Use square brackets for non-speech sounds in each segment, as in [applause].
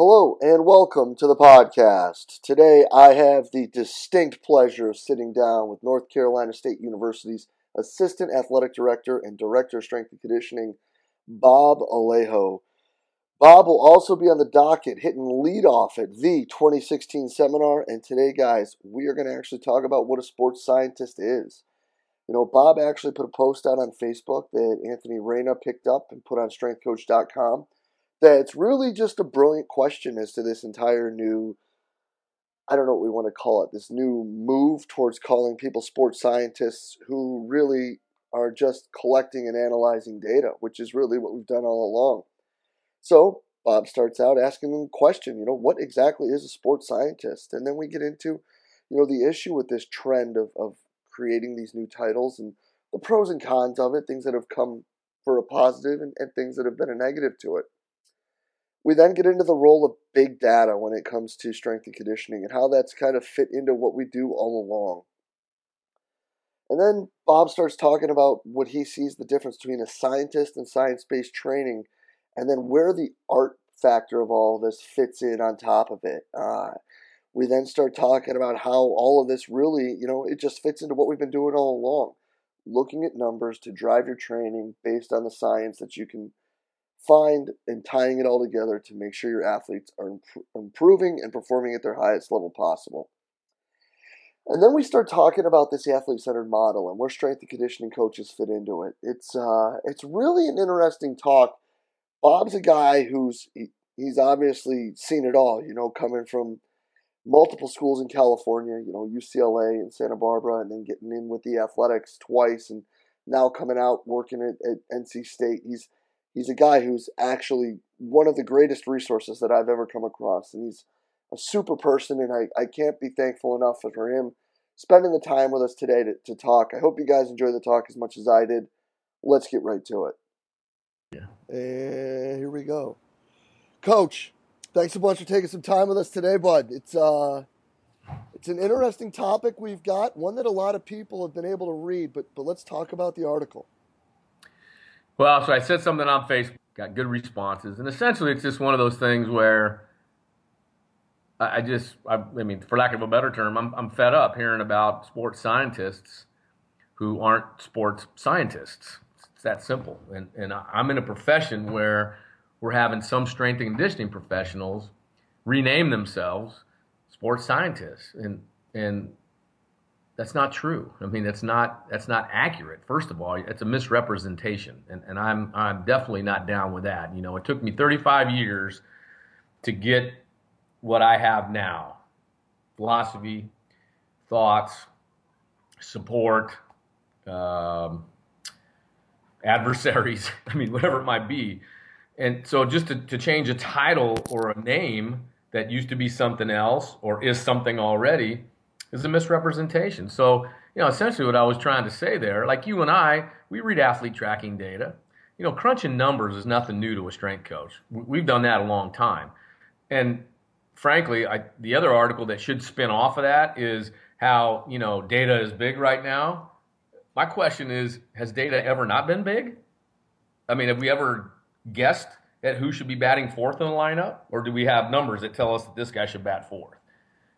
Hello and welcome to the podcast. Today I have the distinct pleasure of sitting down with North Carolina State University's Assistant Athletic Director and Director of Strength and Conditioning, Bob Alejo. Bob will also be on the docket hitting lead off at the 2016 seminar. And today, guys, we are going to actually talk about what a sports scientist is. You know, Bob actually put a post out on Facebook that Anthony Renna picked up and put on strengthcoach.com that it's really just a brilliant question as to this entire new I don't know what we want to call it, this new move towards calling people sports scientists who really are just collecting and analyzing data, which is really what we've done all along. So Bob starts out asking them a question, you know, what exactly is a sports scientist? And then we get into, you know, the issue with this trend of, of creating these new titles and the pros and cons of it, things that have come for a positive and, and things that have been a negative to it. We then get into the role of big data when it comes to strength and conditioning and how that's kind of fit into what we do all along. And then Bob starts talking about what he sees the difference between a scientist and science based training, and then where the art factor of all this fits in on top of it. Uh, we then start talking about how all of this really, you know, it just fits into what we've been doing all along. Looking at numbers to drive your training based on the science that you can find and tying it all together to make sure your athletes are imp- improving and performing at their highest level possible. And then we start talking about this athlete-centered model and where strength and conditioning coaches fit into it. It's uh, it's really an interesting talk. Bob's a guy who's he, he's obviously seen it all. You know, coming from multiple schools in California, you know, UCLA and Santa Barbara, and then getting in with the athletics twice, and now coming out working at, at NC State. He's he's a guy who's actually one of the greatest resources that I've ever come across. And he's a super person, and I, I can't be thankful enough for him spending the time with us today to, to talk. I hope you guys enjoy the talk as much as I did. Let's get right to it. Yeah. And here we go. Coach, thanks a bunch for taking some time with us today, bud. It's uh it's an interesting topic we've got, one that a lot of people have been able to read, but but let's talk about the article. Well, so I said something on Facebook, got good responses, and essentially it's just one of those things where I, just, I, I, mean, for lack of a better term, I'm, I'm fed up hearing about sports scientists who aren't sports scientists. It's that simple, and and I'm in a profession where we're having some strength and conditioning professionals rename themselves sports scientists, and and that's not true. I mean, that's not that's not accurate. First of all, it's a misrepresentation, and, and I'm I'm definitely not down with that. You know, it took me 35 years to get what I have now: philosophy, thoughts, support, um, adversaries. [laughs] I mean, whatever it might be. And so, just to, to change a title or a name that used to be something else or is something already is a misrepresentation. So, you know, essentially what I was trying to say there, like you and I, we read athlete tracking data. You know, crunching numbers is nothing new to a strength coach. We've done that a long time. And frankly, I, the other article that should spin off of that is how, you know, data is big right now. My question is, has data ever not been big? I mean, have we ever guessed at who should be batting fourth in the lineup? Or do we have numbers that tell us that this guy should bat fourth?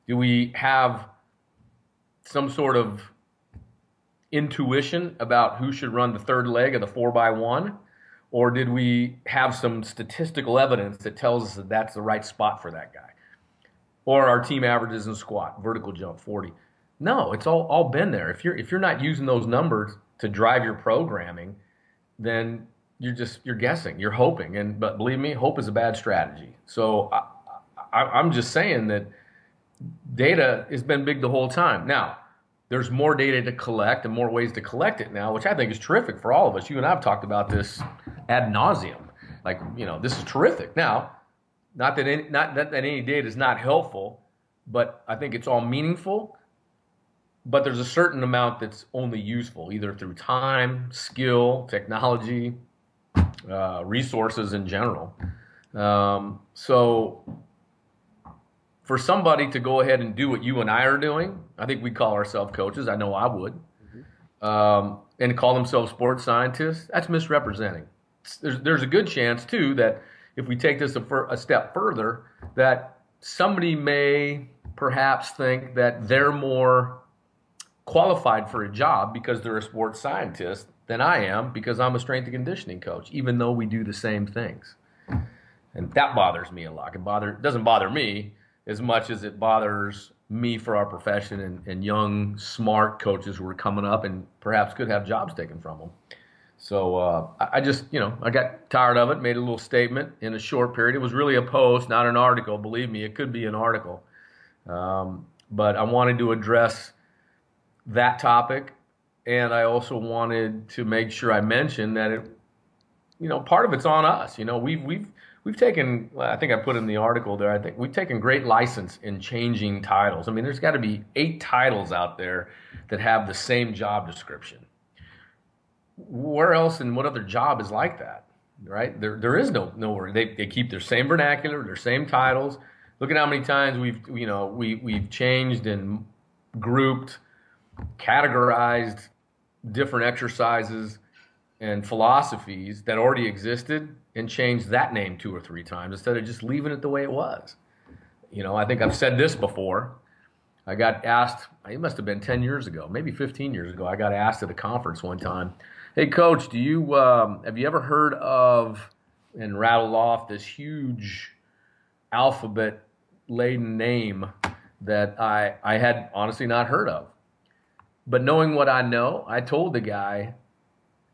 Do we have some sort of intuition about who should run the third leg of the four by one? Or did we have some statistical evidence that tells us that that's the right spot for that guy? Or our team averages in squat, vertical jump, 40. No, it's all, all been there. If you're if you're not using those numbers to drive your programming, then you're just you're guessing, you're hoping. And but believe me, hope is a bad strategy. So I, I, I'm just saying that data has been big the whole time. Now, there's more data to collect and more ways to collect it now, which I think is terrific for all of us. You and I have talked about this ad nauseum. Like, you know, this is terrific. Now, not that any, not that, that any data is not helpful, but I think it's all meaningful. But there's a certain amount that's only useful, either through time, skill, technology, uh, resources in general. Um, so for somebody to go ahead and do what you and I are doing, I think we call ourselves coaches. I know I would, mm-hmm. um, and call themselves sports scientists. That's misrepresenting. There's there's a good chance too that if we take this a, a step further, that somebody may perhaps think that they're more qualified for a job because they're a sports scientist than I am because I'm a strength and conditioning coach, even though we do the same things. And that bothers me a lot. It bother doesn't bother me as much as it bothers me for our profession and, and young, smart coaches who are coming up and perhaps could have jobs taken from them. So uh, I just, you know, I got tired of it, made a little statement in a short period. It was really a post, not an article. Believe me, it could be an article. Um, but I wanted to address that topic, and I also wanted to make sure I mentioned that it, you know, part of it's on us. You know, we've we've we've taken. I think I put in the article there. I think we've taken great license in changing titles. I mean, there's got to be eight titles out there that have the same job description where else and what other job is like that, right? There, there is no nowhere. They, they keep their same vernacular, their same titles. Look at how many times we've, you know, we, we've changed and grouped, categorized different exercises and philosophies that already existed and changed that name two or three times instead of just leaving it the way it was. You know, I think I've said this before. I got asked, it must have been 10 years ago, maybe 15 years ago. I got asked at a conference one time Hey, Coach, do you um, have you ever heard of and rattled off this huge alphabet laden name that I I had honestly not heard of? But knowing what I know, I told the guy,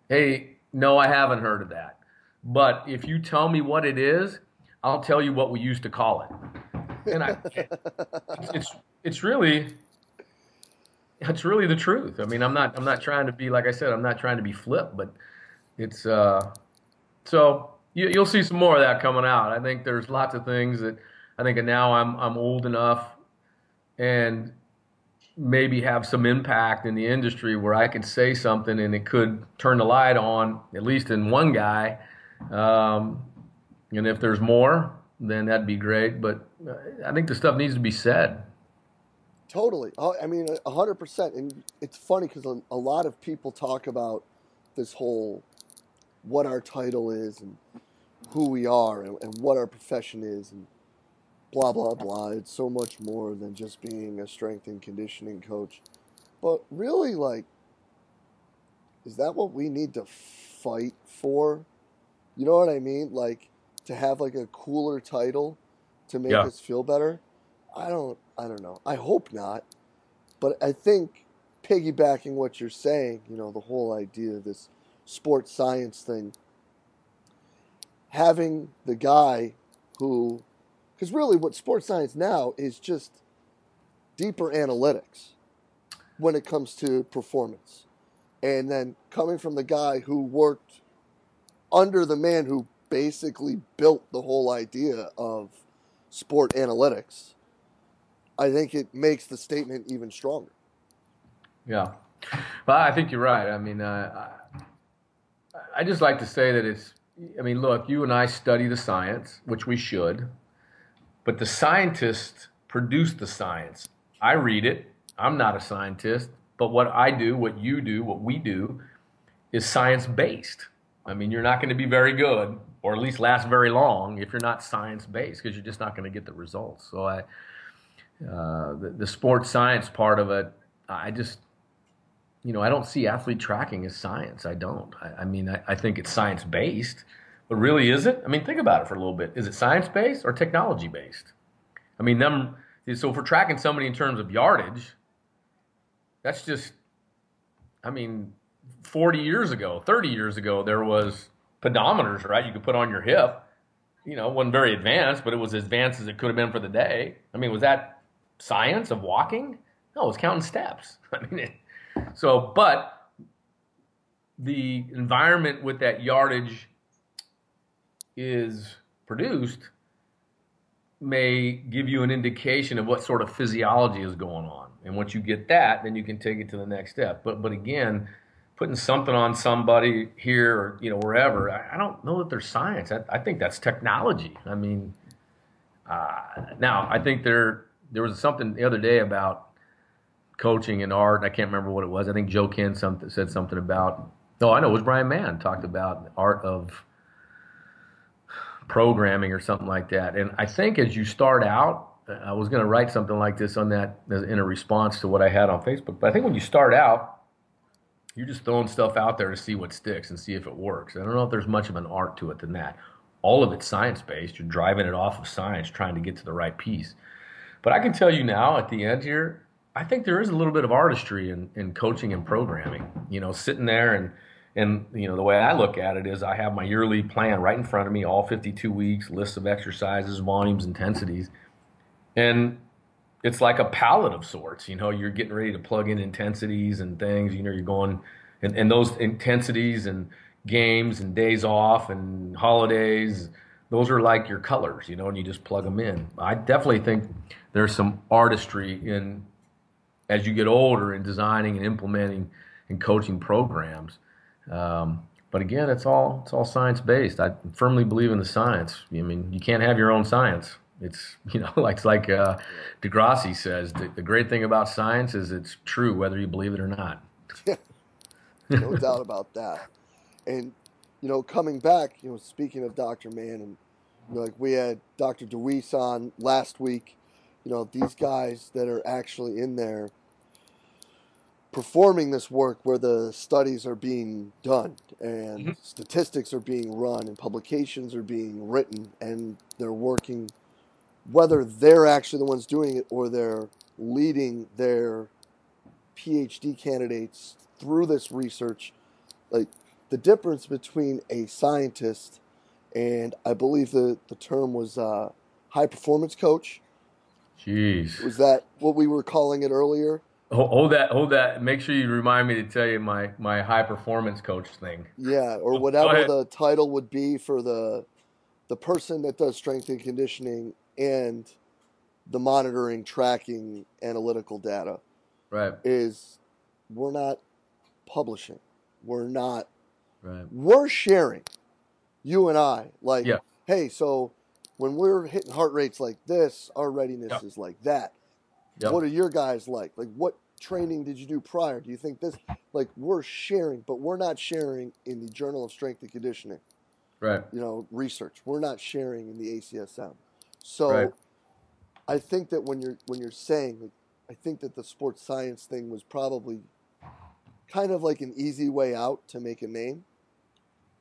"Hey, no, I haven't heard of that. But if you tell me what it is, I'll tell you what we used to call it." And I, it's it's really that's really the truth. I mean, I'm not I'm not trying to be like I said. I'm not trying to be flip, but it's uh, so you, you'll see some more of that coming out. I think there's lots of things that I think now I'm I'm old enough and maybe have some impact in the industry where I could say something and it could turn the light on at least in one guy. Um, and if there's more, then that'd be great. But uh, I think the stuff needs to be said. Totally. Oh, I mean, a hundred percent. And it's funny because a, a lot of people talk about this whole what our title is and who we are and, and what our profession is and blah blah blah. It's so much more than just being a strength and conditioning coach. But really, like, is that what we need to fight for? You know what I mean? Like to have like a cooler title to make yeah. us feel better. I don't I don't know. I hope not. But I think piggybacking what you're saying, you know, the whole idea of this sports science thing, having the guy who, because really what sports science now is just deeper analytics when it comes to performance. And then coming from the guy who worked under the man who basically built the whole idea of sport analytics I think it makes the statement even stronger. Yeah, well, I think you're right. I mean, uh, I, I just like to say that it's. I mean, look, you and I study the science, which we should, but the scientists produce the science. I read it. I'm not a scientist, but what I do, what you do, what we do, is science based. I mean, you're not going to be very good, or at least last very long, if you're not science based, because you're just not going to get the results. So I uh, the, the sports science part of it, I just, you know, I don't see athlete tracking as science. I don't. I, I mean, I, I, think it's science based, but really, is it? I mean, think about it for a little bit. Is it science based or technology based? I mean, them. So if we're tracking somebody in terms of yardage, that's just. I mean, 40 years ago, 30 years ago, there was pedometers, right? You could put on your hip. You know, wasn't very advanced, but it was as advanced as it could have been for the day. I mean, was that science of walking? No, it was counting steps. [laughs] I mean, it, so, but the environment with that yardage is produced may give you an indication of what sort of physiology is going on. And once you get that, then you can take it to the next step. But but again, putting something on somebody here or you know wherever, I, I don't know that there's science. I, I, think that's technology. I mean, uh, now I think there there was something the other day about coaching and art. and I can't remember what it was. I think Joe Kenn something, said something about. No, I know it was Bryan Mann talked about the art of programming or something like that. And I think as you start out, I was going to write something like this on that in a response to what I had on Facebook. But I think when you start out, you're just throwing stuff out there to see what sticks and see if it works. I don't know if there's much of an art to it than that. All of it's science based. You're driving it off of science, trying to get to the right piece. But I can tell you now at the end here, I think there is a little bit of artistry in, in coaching and programming. You know, sitting there and and you know the way I look at it is I have my yearly plan right in front of me, all 52 weeks, lists of exercises, volumes, intensities, and it's like a palette of sorts. You know, you're getting ready to plug in intensities and things. You know, you're going and, and those intensities and games and days off and holidays. Those are like your colors, you know, and you just plug them in. I definitely think there's some artistry in as you get older in designing and implementing and coaching programs. Um, but again, it's all it's all science based. I firmly believe in the science. I mean, you can't have your own science. It's [laughs] you know like like uh, deGrasse says. The, the, great thing about science is it's true whether you believe it or not. [laughs] no doubt about that. And you know, coming back, you know, speaking of Dr. Mann, and you know, like we had Dr. DeWeese on last week. You know, these guys that are actually in there performing this work where the studies are being done and mm-hmm. statistics are being run and publications are being written and they're working whether they're actually the ones doing it or they're leading their PhD candidates through this research like the difference between a scientist and I believe the, the term was uh, high performance coach. Jeez. Was that what we were calling it earlier? Hold that, hold that. Make sure you remind me to tell you my my high performance coach thing. Yeah, or whatever the title would be for the the person that does strength and conditioning and the monitoring, tracking, analytical data. Right. Is we're not publishing. We're not. Right. We're sharing. You and I, like, yeah. hey, so when we're hitting heart rates like this, our readiness yep. is like that Yep. What are your guys like? Like, what training did you do prior? Do you think this, like, we're sharing, but we're not sharing in the Journal of Strength and Conditioning, right? You know, research. We're not sharing in the ACSM. So, right. I think that when you're when you're saying, like, I think that the sports science thing was probably kind of like an easy way out to make a name.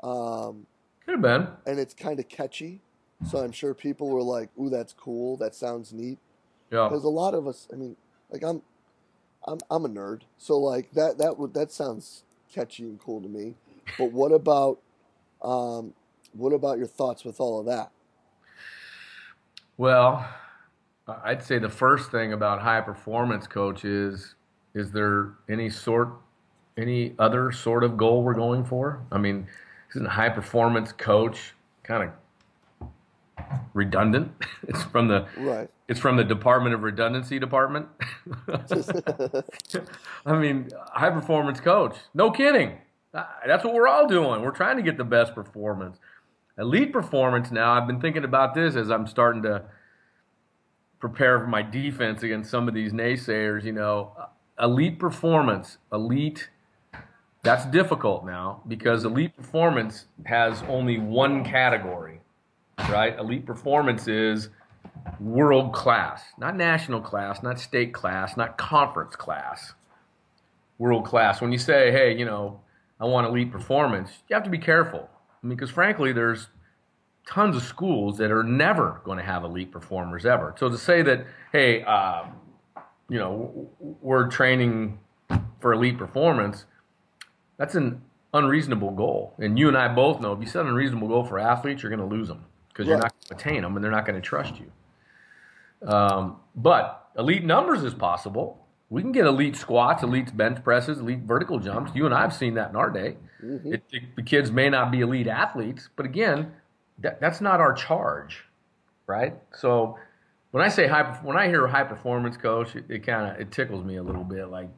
Um, Could have been. And it's kind of catchy. So I'm sure people were like, "Ooh, that's cool. That sounds neat." Yeah. Because a lot of us, I mean, like I'm, I'm, I'm a nerd, so like that that would that sounds catchy and cool to me. But what about, um, what about your thoughts with all of that? Well, I'd say the first thing about high performance coach is is there any sort any other sort of goal we're going for? I mean, isn't high performance coach kind of redundant. [laughs] It's from the right. It's from the Department of Redundancy Department. [laughs] I mean, high performance coach. No kidding. Uh, that's what we're all doing. We're trying to get the best performance. Elite performance now, I've been thinking about this as I'm starting to prepare for my defense against some of these naysayers, you know. Uh, elite performance, elite that's difficult now because elite performance has only one category right? Elite performance is world class, not national class, not state class, not conference class. World class. When you say, hey, you know, I want elite performance, you have to be careful. I mean, because frankly, there's tons of schools that are never going to have elite performers ever. So to say that, hey, uh, you know, we're training for elite performance, that's an unreasonable goal. And you and I both know if you set an unreasonable goal for athletes, you're going to lose them because you're not going to attain them and they're not going to trust you. Um, but elite numbers is possible. We can get elite squats, elite bench presses, elite vertical jumps. You and I have seen that in our day. Mm-hmm. It, it, the kids may not be elite athletes, but again, that, that's not our charge, right? So when I say high, when I hear high performance coach, it, it kind of it tickles me a little bit. Like,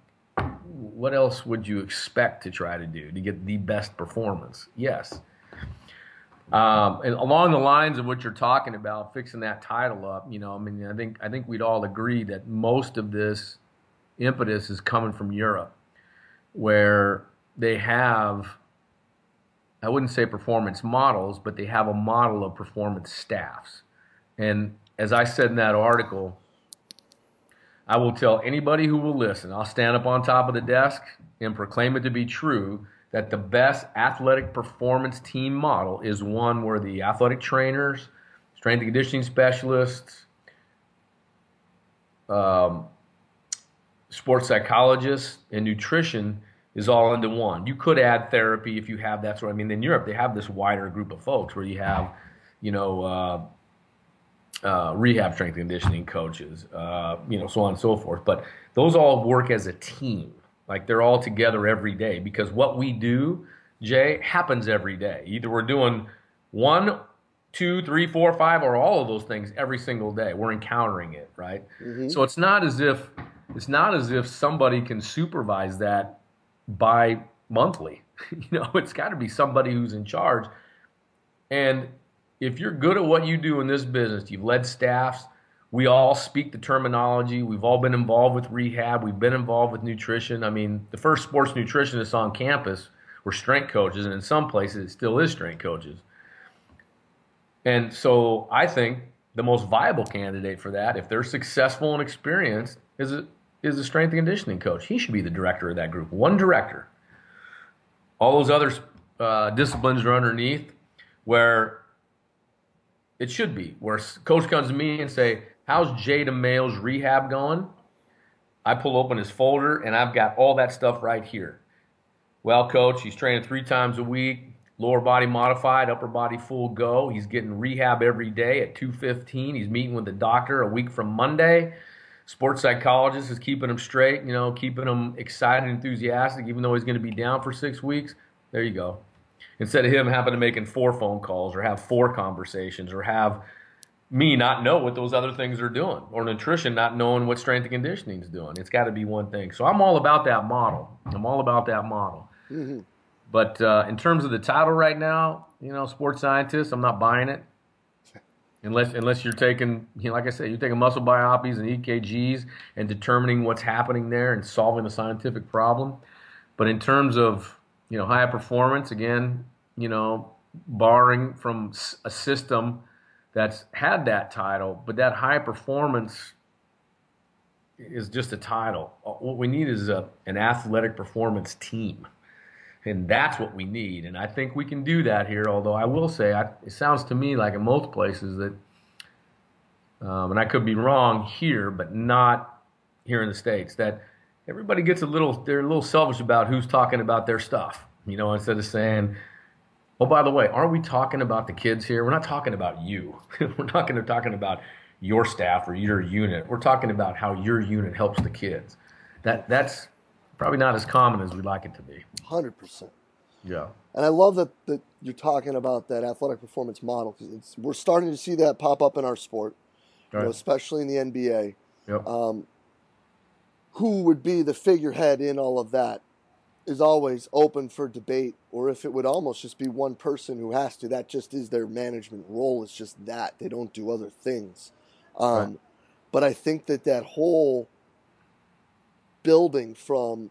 what else would you expect to try to do to get the best performance? Yes, um, and along the lines of what you're talking about, fixing that title up, you know, I mean, I think I think we'd all agree that most of this impetus is coming from Europe, where they have I wouldn't say performance models, but they have a model of performance staffs. And as I said in that article, I will tell anybody who will listen, I'll stand up on top of the desk and proclaim it to be true that the best athletic performance team model is one where the athletic trainers, strength and conditioning specialists, um, sports psychologists, and nutrition is all into one. You could add therapy if you have that sort. I mean, in Europe they have this wider group of folks where you have, you know, uh, uh, rehab strength conditioning coaches, uh, you know, so on and so forth. But those all work as a team. Like they're all together every day because what we do, Jay, happens every day. Either we're doing one, two, three, four, five, or all of those things every single day. We're encountering it, right? Mm-hmm. So it's not as if it's not as if somebody can supervise that by monthly. [laughs] you know, it's got to be somebody who's in charge. And if you're good at what you do in this business, you've led staffs, we all speak the terminology. We've all been involved with rehab. We've been involved with nutrition. I mean, the first sports nutritionists on campus were strength coaches, and in some places it still is strength coaches. And so I think the most viable candidate for that, if they're successful and experienced, is a, is a strength and conditioning coach. He should be the director of that group. One director. All those other uh, disciplines are underneath, where it should be. Where coach comes to me and say, how's Jay DeMayo's rehab going? I pull open his folder and I've got all that stuff right here. Well, coach, he's training three times a week, lower body modified, upper body full go. He's getting rehab every day at 2:15. He's meeting with the doctor a week from Monday. Sports psychologist is keeping him straight, you know, keeping him excited, enthusiastic, even though he's going to be down for six weeks. There you go. Instead of him having to making four phone calls or have four conversations or have me not know what those other things are doing or nutrition not knowing what strength and conditioning is doing. It's got to be one thing. So I'm all about that model. I'm all about that model. Mm-hmm. But uh, in terms of the title right now, you know, sports scientist, I'm not buying it. Unless, unless you're taking, you know, like I said, you're taking muscle biopsies and EKGs and determining what's happening there and solving the scientific problem. But in terms of, you know, high performance, again, you know, barring from a system that's had that title, but that high performance is just a title. What we need is a, an athletic performance team. And that's what we need. And I think we can do that here, although I will say, I, it sounds to me like in most places that, um, and I could be wrong here, but not here in the States, that everybody gets a little, they're a little selfish about who's talking about their stuff. You know, instead of saying, Oh, by the way, are we talking about the kids here? We're not talking about you. [laughs] We're not going to talking about your staff or your unit. We're talking about how your unit helps the kids. That that's probably not as common as we'd like it to be. Hundred percent. Yeah. And I love that, that you're talking about that athletic performance model because we're starting to see that pop up in our sport, right. you know, especially in the NBA. Yep. Um, who would be the figurehead in all of that? Is always open for debate, or if it would almost just be one person who has to. That just is their management role. It's just that they don't do other things. Um, right. But I think that that whole building from,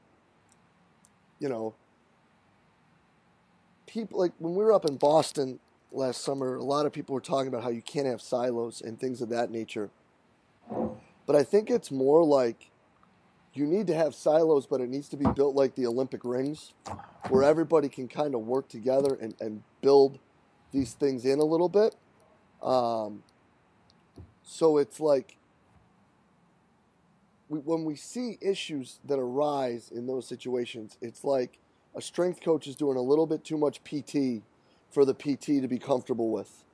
you know, people like when we were up in Boston last summer, a lot of people were talking about how you can't have silos and things of that nature. But I think it's more like you need to have silos, but it needs to be built like the Olympic rings, where everybody can kind of work together and, and build these things in a little bit. Um, so it's like we, when we see issues that arise in those situations, it's like a strength coach is doing a little bit too much PT for the PT to be comfortable with.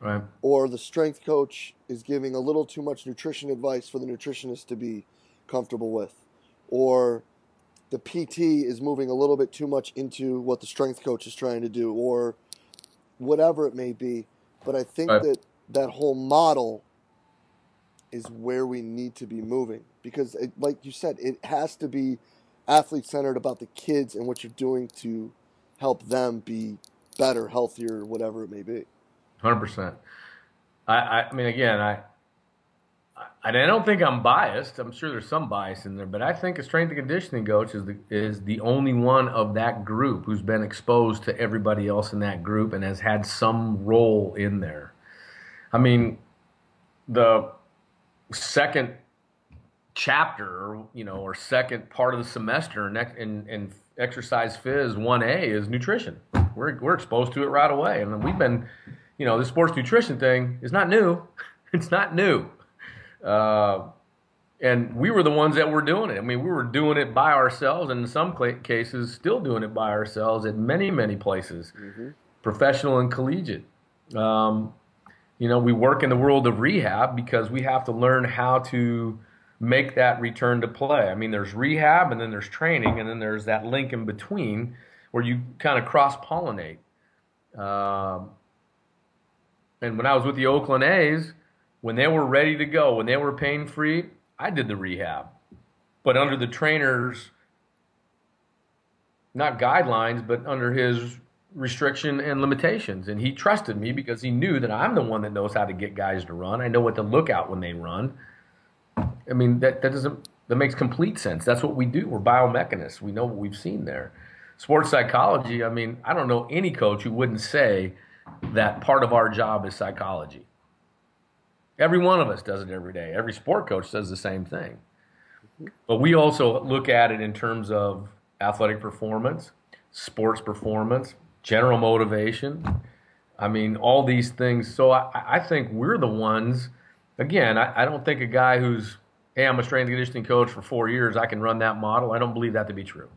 Right. Or the strength coach is giving a little too much nutrition advice for the nutritionist to be comfortable with, or the PT is moving a little bit too much into what the strength coach is trying to do, or whatever it may be. But I think right. that that whole model is where we need to be moving because, it, like you said, it has to be athlete centered about the kids and what you're doing to help them be better, healthier, whatever it may be. Hundred percent. I, I mean, again, I I don't think I'm biased. I'm sure there's some bias in there, but I think a strength and conditioning coach is the is the only one of that group who's been exposed to everybody else in that group and has had some role in there. I mean, the second chapter, you know, or second part of the semester in, in, in exercise phys 1A is nutrition. We're, we're exposed to it right away. And we've been, you know, the sports nutrition thing is not new. [laughs] It's not new. Uh, and we were the ones that were doing it. I mean, we were doing it by ourselves, and in some cases, still doing it by ourselves at many, many places, mm-hmm. professional and collegiate. Um, you know, we work in the world of rehab because we have to learn how to make that return to play. I mean, there's rehab and then there's training, and then there's that link in between where you kind of cross pollinate. Um, and when I was with the Oakland A's, when they were ready to go, when they were pain free, I did the rehab. But under the trainer's, not guidelines, but under his restriction and limitations. And he trusted me because he knew that I'm the one that knows how to get guys to run. I know what to look out when they run. I mean, that, that doesn't, that makes complete sense. That's what we do. We're biomechanists. We know what we've seen there. Sports psychology, I mean, I don't know any coach who wouldn't say that part of our job is psychology. Every one of us does it every day. Every sport coach does the same thing. But we also look at it in terms of athletic performance, sports performance, general motivation. I mean, all these things. So I, I think we're the ones, again, I, I don't think a guy who's, hey, I'm a strength and conditioning coach for four years, I can run that model. I don't believe that to be true.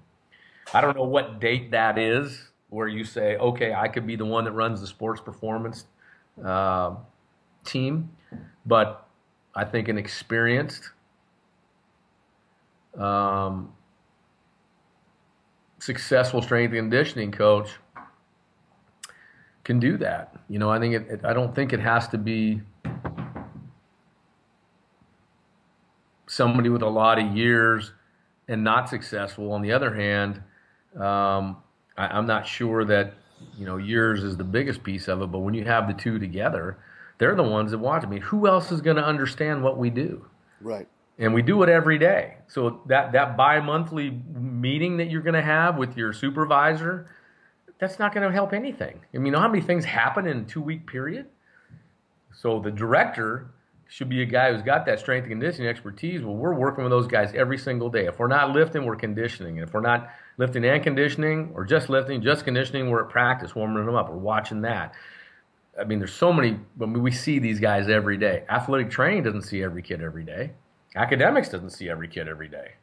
I don't know what date that is where you say, okay, I could be the one that runs the sports performance uh, team, but I think an experienced, um, successful strength and conditioning coach can do that. You know, I think it, it I don't think it has to be somebody with a lot of years and not successful. On the other hand, um, I, am not sure that you know years is the biggest piece of it, but when you have the two together, they're the ones that watch me. Who else is going to understand what we do? Right. And we do it every day. So that that bi-monthly meeting that you're going to have with your supervisor, that's not going to help anything. I mean, you know how many things happen in a two-week period? So the director should be a guy who's got that strength and conditioning expertise. Well, we're working with those guys every single day. If we're not lifting, we're conditioning. And if we're not lifting and conditioning, or just lifting, just conditioning, we're at practice, warming them up, we're watching that. I mean, there's so many. I mean, we see these guys every day. Athletic training doesn't see every kid every day. Academics doesn't see every kid every day.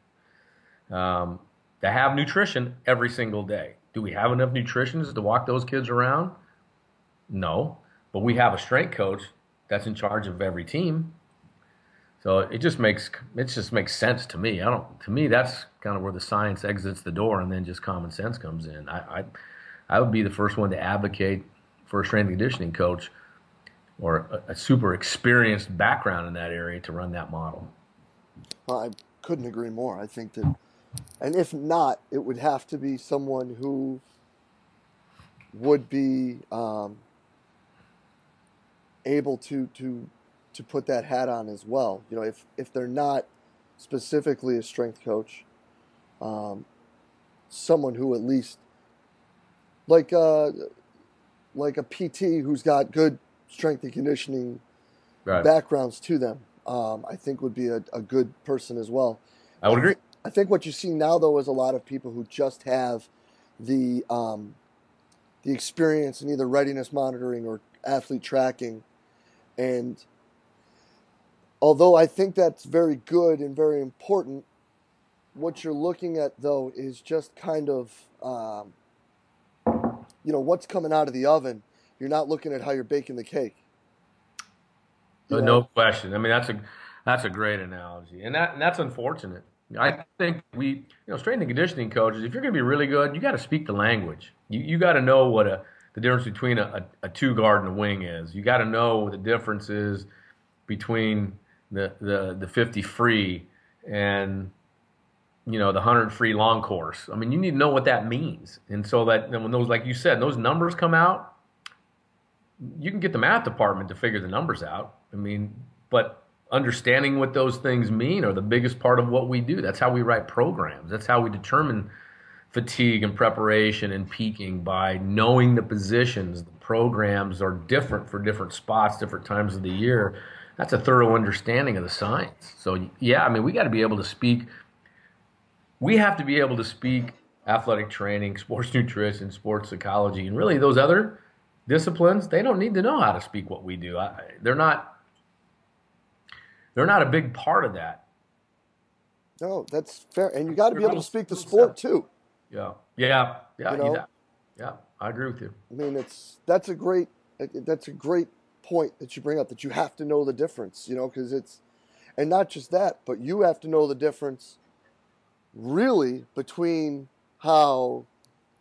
Um, they have nutrition every single day. Do we have enough nutritionists to walk those kids around? No, but we have a strength coach that's in charge of every team. So it just makes it just makes sense to me. I don't to me that's kind of where the science exits the door, and then just common sense comes in. I I, I would be the first one to advocate for a strength and conditioning coach or a, a super experienced background in that area to run that model. Well, I couldn't agree more. I think that, and if not, it would have to be someone who would be um, able to to to put that hat on as well. You know, if if they're not specifically a strength coach, um, someone who at least like uh, like a PT who's got good strength and conditioning right. backgrounds to them, um, I think would be a, a, good person as well. I would agree. I think what you see now though is a lot of people who just have the um, the experience in either readiness monitoring or athlete tracking and although I think that's very good and very important, what you're looking at though is just kind of, um, you know, what's coming out of the oven. You're not looking at how you're baking the cake. Uh, no, no question. I mean, that's a that's a great analogy, and that and that's unfortunate. I think we, you know, strength and conditioning coaches. If you're going to be really good, you got to speak the language. You you got to know what a the difference between a, a, a two guard and a wing is. You got to know what the difference is between the, the, the 50 free and you know the 100 free long course. I mean, you need to know what that means. And so that when those, like you said, those numbers come out, you can get the math department to figure the numbers out. I mean, but understanding what those things mean are the biggest part of what we do. That's how we write programs. That's how we determine fatigue and preparation and peaking by knowing the positions. The programs are different for different spots, different times of the year. That's a thorough understanding of the science. So, yeah, I mean, we got to be able to speak. We have to be able to speak athletic training, sports nutrition, sports psychology, and really those other disciplines. They don't need to know how to speak what we do. I, they're not. They're not a big part of that. No, that's fair, and you got to be able to speak the sport too. Yeah, yeah, yeah, you know? yeah. I agree with you. I mean, it's that's a great that's a great point that you bring up that you have to know the difference. You know, because it's and not just that, but you have to know the difference really between how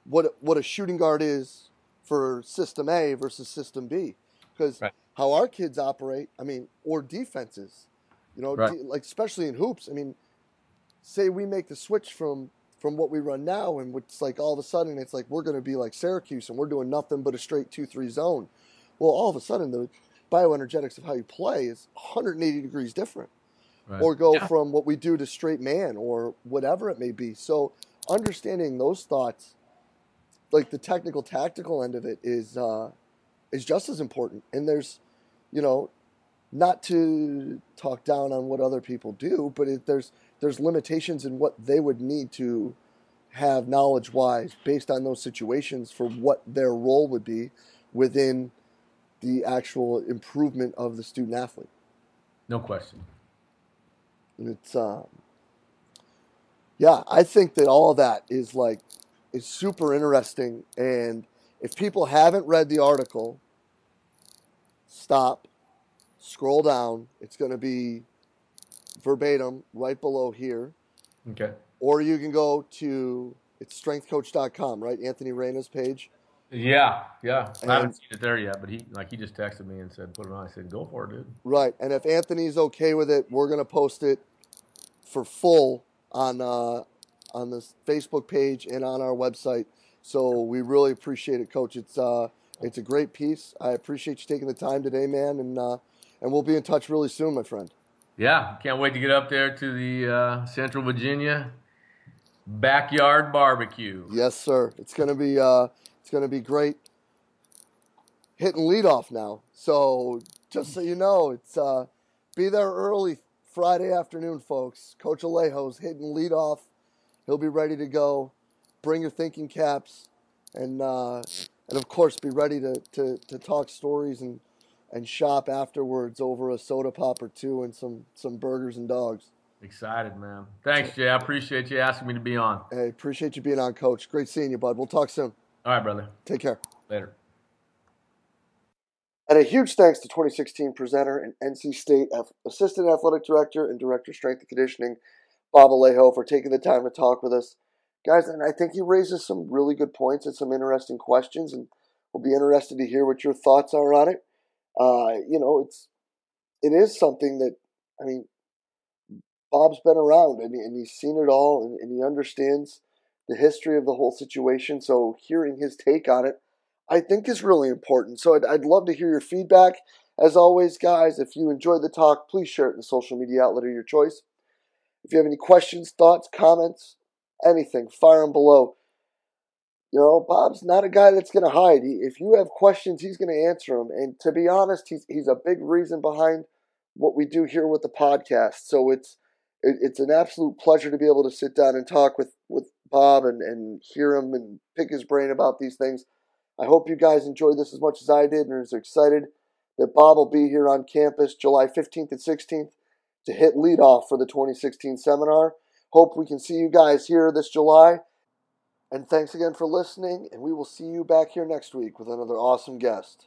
what what a shooting guard is for system A versus system B because right. how our kids operate, I mean, or defenses, you know, right. de- like especially in hoops. I mean, say we make the switch from from what we run now, and it's like all of a sudden it's like we're going to be like Syracuse and we're doing nothing but a straight two three zone. Well, all of a sudden the bioenergetics of how you play is 180 degrees different. Right. Or go yeah. from what we do to straight man or whatever it may be. So understanding those thoughts, like the technical tactical end of it, is uh, is just as important. And there's, you know, not to talk down on what other people do, but it, there's there's limitations in what they would need to have knowledge wise based on those situations for what their role would be within the actual improvement of the student athlete. No question. And it's um, yeah, I think that all of that is like is super interesting. And if people haven't read the article, stop, scroll down. It's going to be verbatim right below here. Okay. Or you can go to it's strengthcoach.com, right? Anthony Renna's page. Yeah, yeah. And, I haven't seen it there yet, but he like he just texted me and said put it on. I said go for it, dude. Right, and if Anthony's okay with it, we're gonna post it for full on uh, on the Facebook page and on our website. So we really appreciate it, Coach. It's uh, it's a great piece. I appreciate you taking the time today, man, and uh, and we'll be in touch really soon, my friend. Yeah, can't wait to get up there to the uh, Central Virginia backyard barbecue. Yes, sir. It's gonna be uh, it's gonna be great. Hitting leadoff now, so just so you know, it's uh, be there early Friday afternoon, folks. Coach Alejo's hitting leadoff. He'll be ready to go. Bring your thinking caps, and uh, and of course, be ready to, to, to talk stories and and shop afterwards over a soda pop or two and some some burgers and dogs. Excited, man. Thanks, Jay. I appreciate you asking me to be on. Hey, appreciate you being on, Coach. Great seeing you, bud. We'll talk soon. All right, brother. Take care. Later. And a huge thanks to 2016 presenter and NC State Assistant Athletic Director and Director of Strength and Conditioning, Bob Alejo, for taking the time to talk with us. Guys, and I think he raises some really good points and some interesting questions, and we'll be interested to hear what your thoughts are on it. Uh, you know, it's it is something that I mean, Bob's been around and, and he's seen it all, and, and he understands the history of the whole situation. So hearing his take on it I think is really important. So I'd, I'd love to hear your feedback. As always, guys, if you enjoyed the talk, please share it in the social media outlet of your choice. If you have any questions, thoughts, comments, anything, fire them below. You know, Bob's not a guy that's going to hide. He, if you have questions, he's going to answer them. And to be honest, he's he's a big reason behind what we do here with the podcast. So it's it, it's an absolute pleasure to be able to sit down and talk with with Bob and and hear him and pick his brain about these things. I hope you guys enjoyed this as much as I did and are excited that Bob will be here on campus July 15th and 16th to hit leadoff for the 2016 seminar. Hope we can see you guys here this July. And thanks again for listening, and we will see you back here next week with another awesome guest.